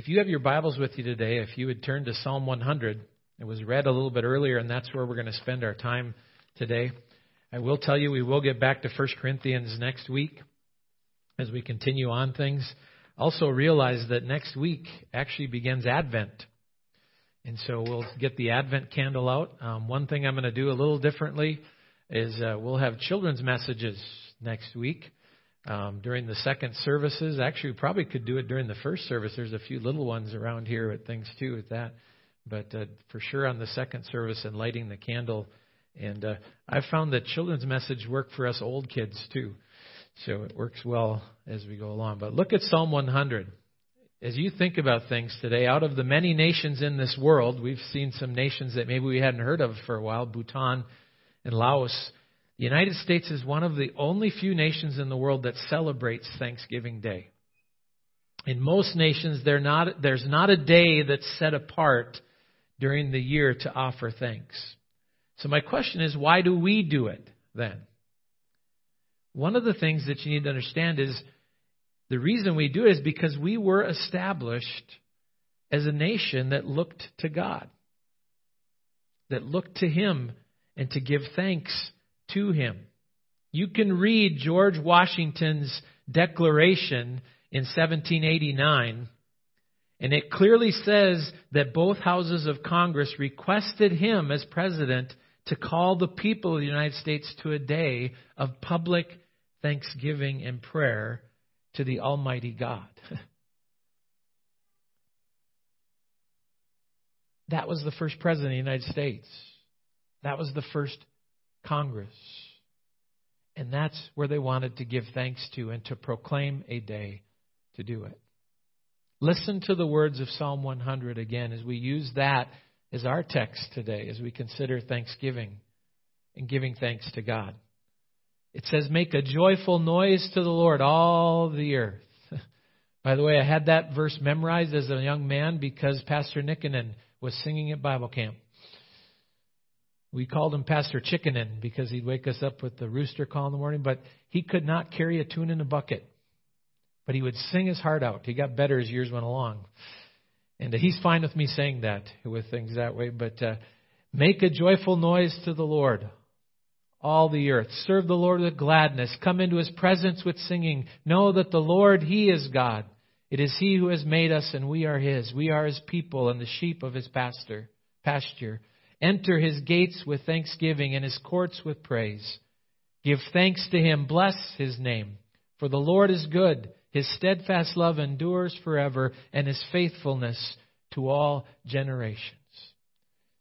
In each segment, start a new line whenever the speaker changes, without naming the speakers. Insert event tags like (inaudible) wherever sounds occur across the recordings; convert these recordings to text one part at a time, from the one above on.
If you have your Bibles with you today, if you would turn to Psalm 100, it was read a little bit earlier, and that's where we're going to spend our time today. I will tell you, we will get back to 1 Corinthians next week as we continue on things. Also, realize that next week actually begins Advent. And so we'll get the Advent candle out. Um, one thing I'm going to do a little differently is uh, we'll have children's messages next week um, during the second services. Actually, we probably could do it during the first service. There's a few little ones around here with things too with that. But uh, for sure on the second service and lighting the candle. And uh, I've found that children's message work for us old kids too. So it works well as we go along. But look at Psalm 100. As you think about things today, out of the many nations in this world, we've seen some nations that maybe we hadn't heard of for a while Bhutan and Laos. The United States is one of the only few nations in the world that celebrates Thanksgiving Day. In most nations, not, there's not a day that's set apart during the year to offer thanks. So, my question is why do we do it then? One of the things that you need to understand is the reason we do it is because we were established as a nation that looked to God, that looked to Him and to give thanks to him. You can read George Washington's declaration in 1789, and it clearly says that both houses of Congress requested him as president to call the people of the United States to a day of public thanksgiving and prayer to the Almighty God. (laughs) that was the first president of the United States. That was the first Congress. And that's where they wanted to give thanks to and to proclaim a day to do it. Listen to the words of Psalm 100 again as we use that as our text today, as we consider thanksgiving and giving thanks to God. It says, Make a joyful noise to the Lord, all the earth. (laughs) By the way, I had that verse memorized as a young man because Pastor Nickenen was singing at Bible camp. We called him Pastor Chickenin because he'd wake us up with the rooster call in the morning, but he could not carry a tune in a bucket. But he would sing his heart out. He got better as years went along. And uh, he's fine with me saying that with things that way. But uh, make a joyful noise to the Lord, all the earth. Serve the Lord with gladness. Come into his presence with singing. Know that the Lord, he is God. It is he who has made us, and we are his. We are his people and the sheep of his pasture. pasture. Enter his gates with thanksgiving and his courts with praise. Give thanks to him, bless his name. For the Lord is good, his steadfast love endures forever, and his faithfulness to all generations.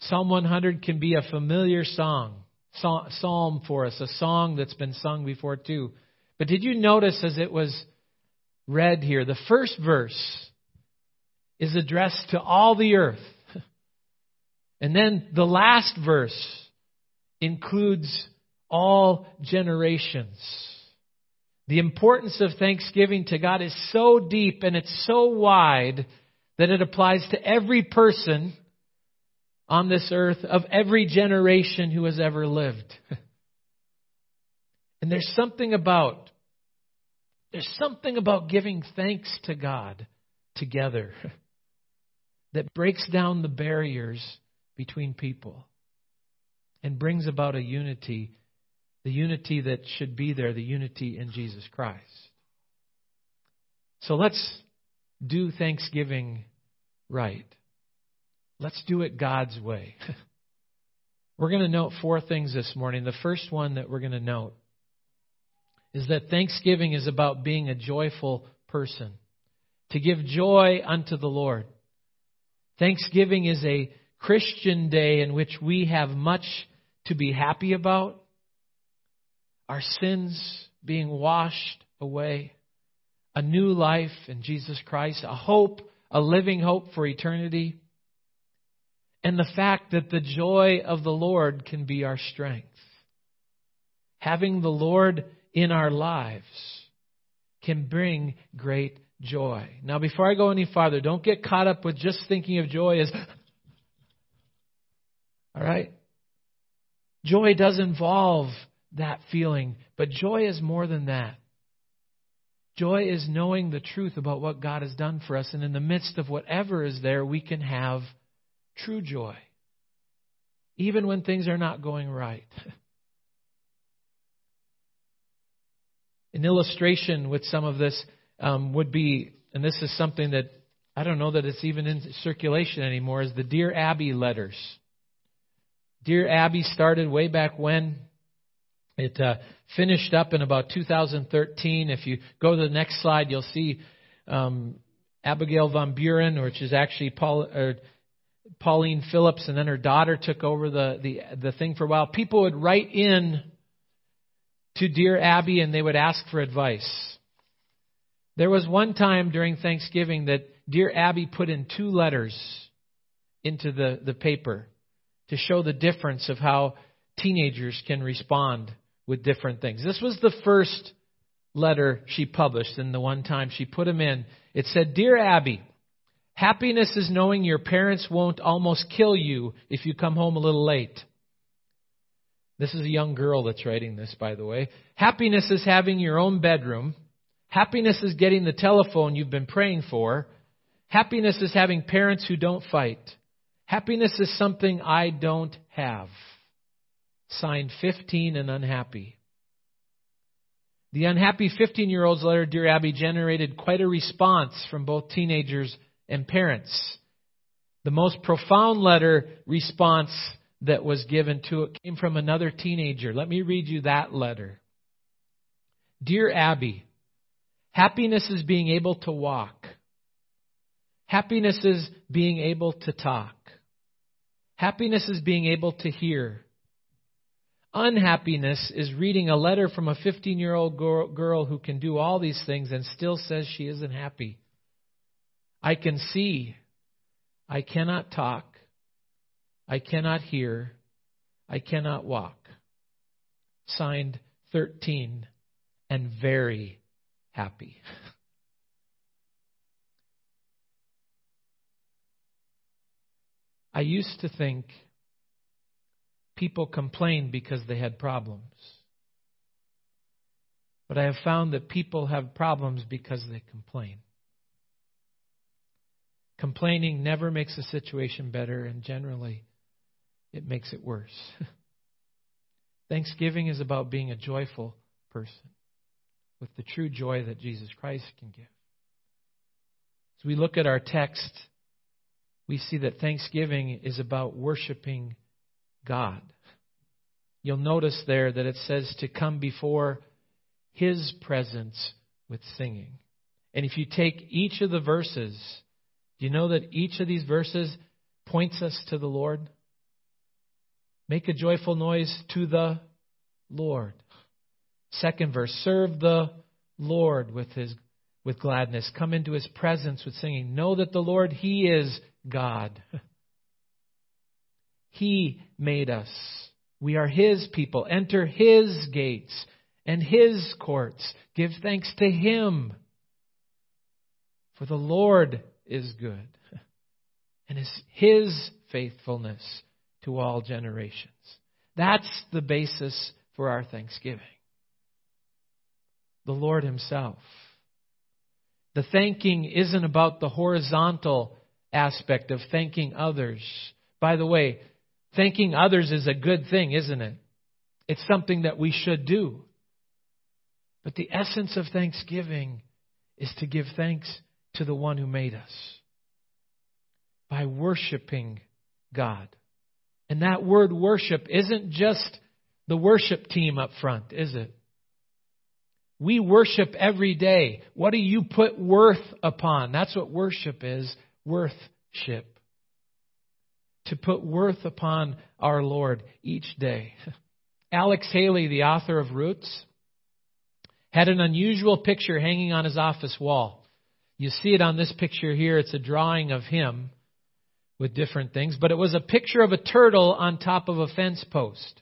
Psalm 100 can be a familiar song, psalm for us, a song that's been sung before too. But did you notice as it was read here, the first verse is addressed to all the earth. And then the last verse includes all generations. The importance of thanksgiving to God is so deep and it's so wide that it applies to every person on this earth of every generation who has ever lived. (laughs) and there's something about there's something about giving thanks to God together (laughs) that breaks down the barriers between people and brings about a unity, the unity that should be there, the unity in Jesus Christ. So let's do Thanksgiving right. Let's do it God's way. (laughs) we're going to note four things this morning. The first one that we're going to note is that Thanksgiving is about being a joyful person, to give joy unto the Lord. Thanksgiving is a Christian day in which we have much to be happy about, our sins being washed away, a new life in Jesus Christ, a hope, a living hope for eternity, and the fact that the joy of the Lord can be our strength. Having the Lord in our lives can bring great joy. Now, before I go any farther, don't get caught up with just thinking of joy as all right? Joy does involve that feeling, but joy is more than that. Joy is knowing the truth about what God has done for us, and in the midst of whatever is there, we can have true joy, even when things are not going right. (laughs) An illustration with some of this um, would be, and this is something that I don't know that it's even in circulation anymore, is the Dear Abby letters. Dear Abby started way back when. It uh, finished up in about 2013. If you go to the next slide, you'll see um, Abigail Van Buren, which is actually Paul, or Pauline Phillips, and then her daughter took over the, the, the thing for a while. People would write in to Dear Abby and they would ask for advice. There was one time during Thanksgiving that Dear Abby put in two letters into the, the paper to show the difference of how teenagers can respond with different things. This was the first letter she published, and the one time she put them in, it said, Dear Abby, happiness is knowing your parents won't almost kill you if you come home a little late. This is a young girl that's writing this, by the way. Happiness is having your own bedroom. Happiness is getting the telephone you've been praying for. Happiness is having parents who don't fight. Happiness is something I don't have signed 15 and unhappy. The unhappy 15 year old's letter, Dear Abby, generated quite a response from both teenagers and parents. The most profound letter response that was given to it came from another teenager. Let me read you that letter. Dear Abby, happiness is being able to walk. Happiness is being able to talk. Happiness is being able to hear. Unhappiness is reading a letter from a 15 year old girl who can do all these things and still says she isn't happy. I can see. I cannot talk. I cannot hear. I cannot walk. Signed 13 and very happy. (laughs) I used to think people complained because they had problems. But I have found that people have problems because they complain. Complaining never makes a situation better, and generally, it makes it worse. (laughs) Thanksgiving is about being a joyful person with the true joy that Jesus Christ can give. As we look at our text, we see that Thanksgiving is about worshiping God. You'll notice there that it says to come before His presence with singing. And if you take each of the verses, do you know that each of these verses points us to the Lord? Make a joyful noise to the Lord. Second verse, serve the Lord with his with gladness. Come into his presence with singing. Know that the Lord he is God. (laughs) He made us. We are His people. Enter His gates and His courts. Give thanks to Him. For the Lord is good, (laughs) and is His faithfulness to all generations. That's the basis for our thanksgiving. The Lord Himself. The thanking isn't about the horizontal aspect of thanking others. By the way, Thanking others is a good thing, isn't it? It's something that we should do. But the essence of thanksgiving is to give thanks to the one who made us by worshiping God. And that word worship isn't just the worship team up front, is it? We worship every day. What do you put worth upon? That's what worship is worthship to put worth upon our Lord each day. (laughs) Alex Haley, the author of Roots, had an unusual picture hanging on his office wall. You see it on this picture here. It's a drawing of him with different things, but it was a picture of a turtle on top of a fence post.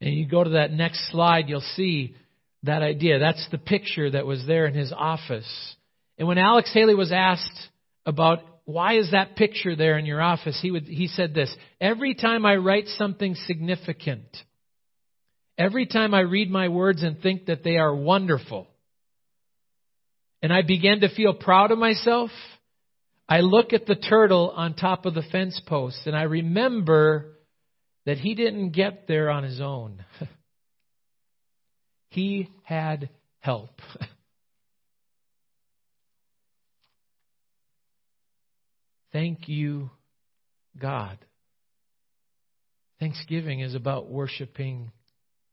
And you go to that next slide, you'll see that idea. That's the picture that was there in his office. And when Alex Haley was asked about why is that picture there in your office? He would he said this, every time I write something significant, every time I read my words and think that they are wonderful, and I begin to feel proud of myself, I look at the turtle on top of the fence post and I remember that he didn't get there on his own. (laughs) he had help. (laughs) Thank you, God. Thanksgiving is about worshiping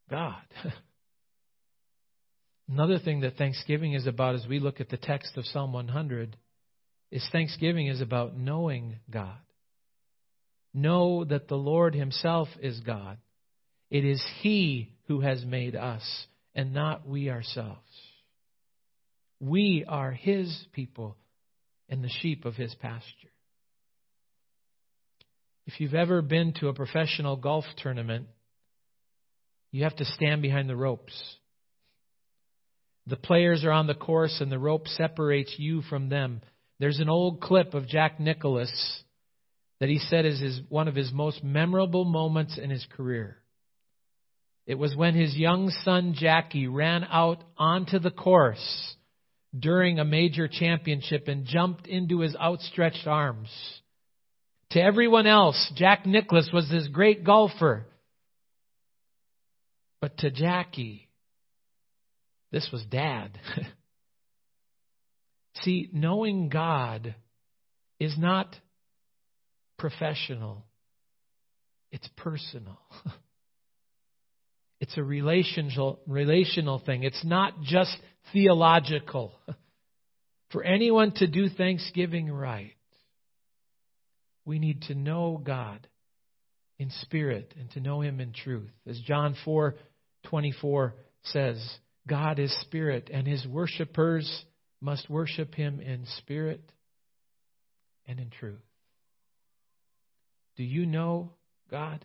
God. (laughs) Another thing that Thanksgiving is about as we look at the text of Psalm 100 is Thanksgiving is about knowing God. Know that the Lord Himself is God. It is He who has made us and not we ourselves. We are His people and the sheep of His pasture. If you've ever been to a professional golf tournament, you have to stand behind the ropes. The players are on the course and the rope separates you from them. There's an old clip of Jack Nicklaus that he said is his, one of his most memorable moments in his career. It was when his young son Jackie ran out onto the course during a major championship and jumped into his outstretched arms. To everyone else, Jack Nicklaus was this great golfer. But to Jackie, this was dad. (laughs) See, knowing God is not professional, it's personal. (laughs) It's a relational, relational thing. It's not just theological. (laughs) For anyone to do Thanksgiving right, we need to know God in spirit and to know him in truth. As John 4:24 says, God is spirit and his worshipers must worship him in spirit and in truth. Do you know God?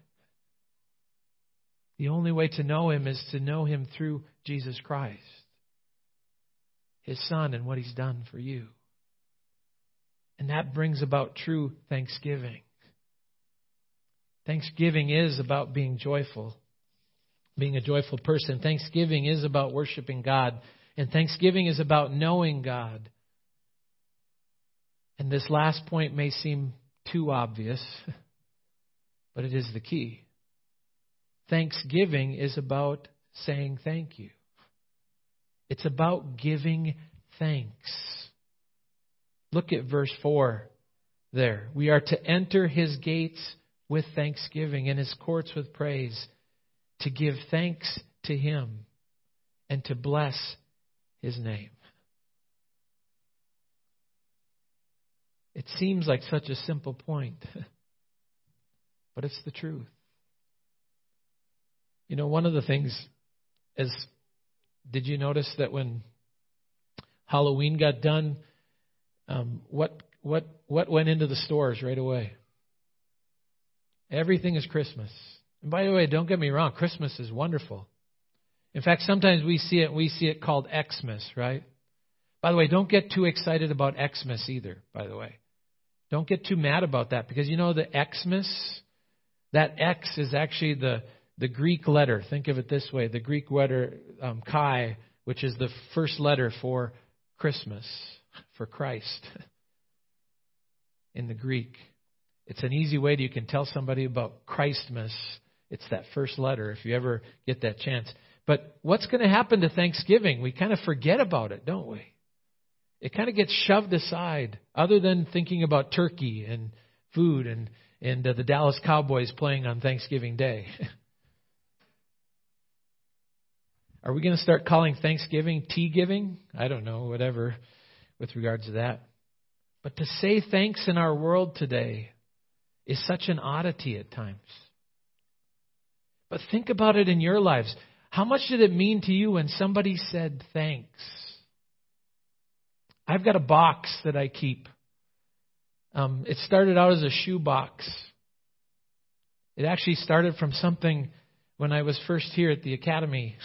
The only way to know him is to know him through Jesus Christ, his son, and what he's done for you. And that brings about true thanksgiving. Thanksgiving is about being joyful, being a joyful person. Thanksgiving is about worshiping God. And thanksgiving is about knowing God. And this last point may seem too obvious, (laughs) but it is the key. Thanksgiving is about saying thank you. It's about giving thanks. Look at verse 4 there. We are to enter his gates with thanksgiving and his courts with praise, to give thanks to him and to bless his name. It seems like such a simple point, (laughs) but it's the truth. You know, one of the things is did you notice that when Halloween got done, um, what what what went into the stores right away? Everything is Christmas. And by the way, don't get me wrong, Christmas is wonderful. In fact, sometimes we see it, we see it called Xmas, right? By the way, don't get too excited about Xmas either, by the way. Don't get too mad about that because you know the Xmas, that X is actually the, the Greek letter. Think of it this way the Greek letter um, chi, which is the first letter for Christmas, for Christ in the Greek. It's an easy way that you can tell somebody about Christmas. It's that first letter if you ever get that chance. But what's going to happen to Thanksgiving? We kind of forget about it, don't we? It kind of gets shoved aside, other than thinking about turkey and food and, and uh, the Dallas Cowboys playing on Thanksgiving Day. (laughs) Are we going to start calling Thanksgiving tea giving? I don't know, whatever, with regards to that. But to say thanks in our world today is such an oddity at times. But think about it in your lives. How much did it mean to you when somebody said thanks? I've got a box that I keep. Um, it started out as a shoe box. It actually started from something when I was first here at the academy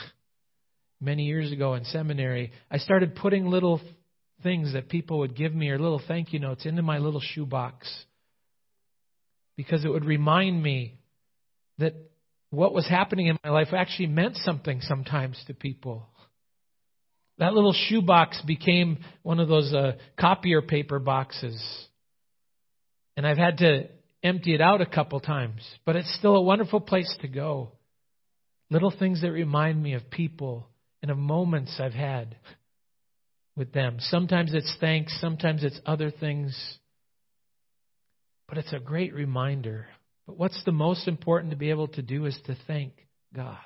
(laughs) many years ago in seminary. I started putting little things that people would give me or little thank you notes into my little shoe box because it would remind me that what was happening in my life actually meant something sometimes to people. That little shoebox became one of those uh, copier paper boxes. And I've had to empty it out a couple times, but it's still a wonderful place to go. Little things that remind me of people and of moments I've had with them. Sometimes it's thanks, sometimes it's other things. But it's a great reminder. But what's the most important to be able to do is to thank God.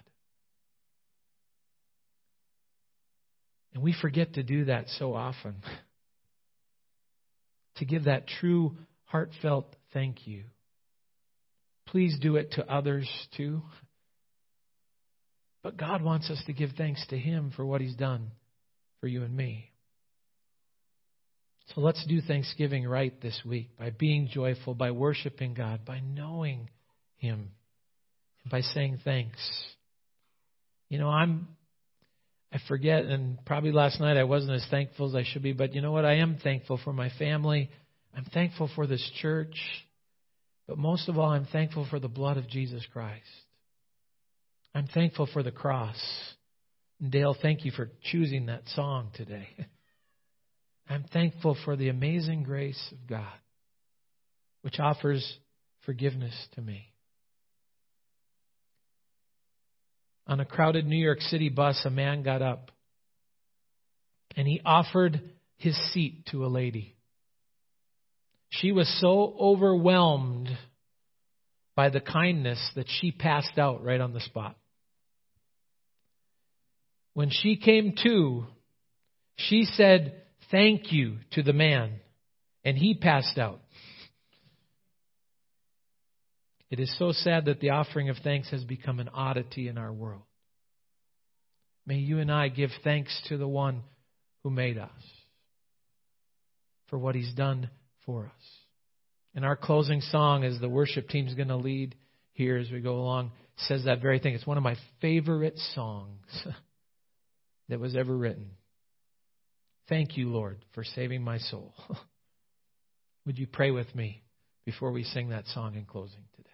And we forget to do that so often. (laughs) to give that true, heartfelt thank you. Please do it to others too. But God wants us to give thanks to Him for what He's done for you and me. So let's do Thanksgiving right this week by being joyful, by worshiping God, by knowing Him, and by saying thanks. You know, I'm I forget, and probably last night I wasn't as thankful as I should be, but you know what? I am thankful for my family. I'm thankful for this church. But most of all, I'm thankful for the blood of Jesus Christ. I'm thankful for the cross. And Dale, thank you for choosing that song today. (laughs) I'm thankful for the amazing grace of God, which offers forgiveness to me. on a crowded New York City bus, a man got up and he offered his seat to a lady. She was so overwhelmed by the kindness that she passed out right on the spot. When she came to, she said, Thank you to the man, and he passed out. It is so sad that the offering of thanks has become an oddity in our world. May you and I give thanks to the one who made us for what he's done for us. And our closing song, as the worship team is going to lead here as we go along, says that very thing. It's one of my favorite songs (laughs) that was ever written. Thank you, Lord, for saving my soul. (laughs) Would you pray with me before we sing that song in closing today?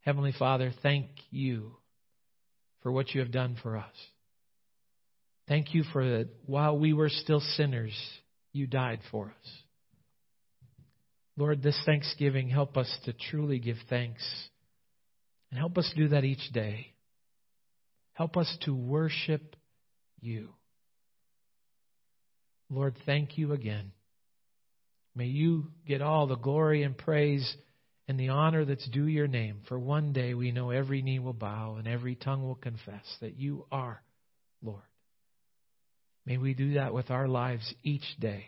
Heavenly Father, thank you for what you have done for us. Thank you for that while we were still sinners, you died for us. Lord, this Thanksgiving, help us to truly give thanks. And help us do that each day. Help us to worship you. Lord, thank you again. May you get all the glory and praise and the honor that's due your name. For one day we know every knee will bow and every tongue will confess that you are Lord. May we do that with our lives each day.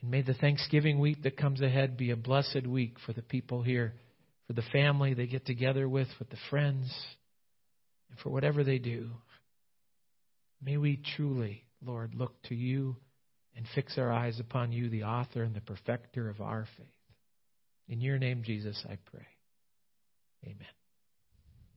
And may the Thanksgiving week that comes ahead be a blessed week for the people here, for the family they get together with, with the friends, and for whatever they do. May we truly, Lord, look to you and fix our eyes upon you, the author and the perfecter of our faith. In your name, Jesus, I pray. Amen.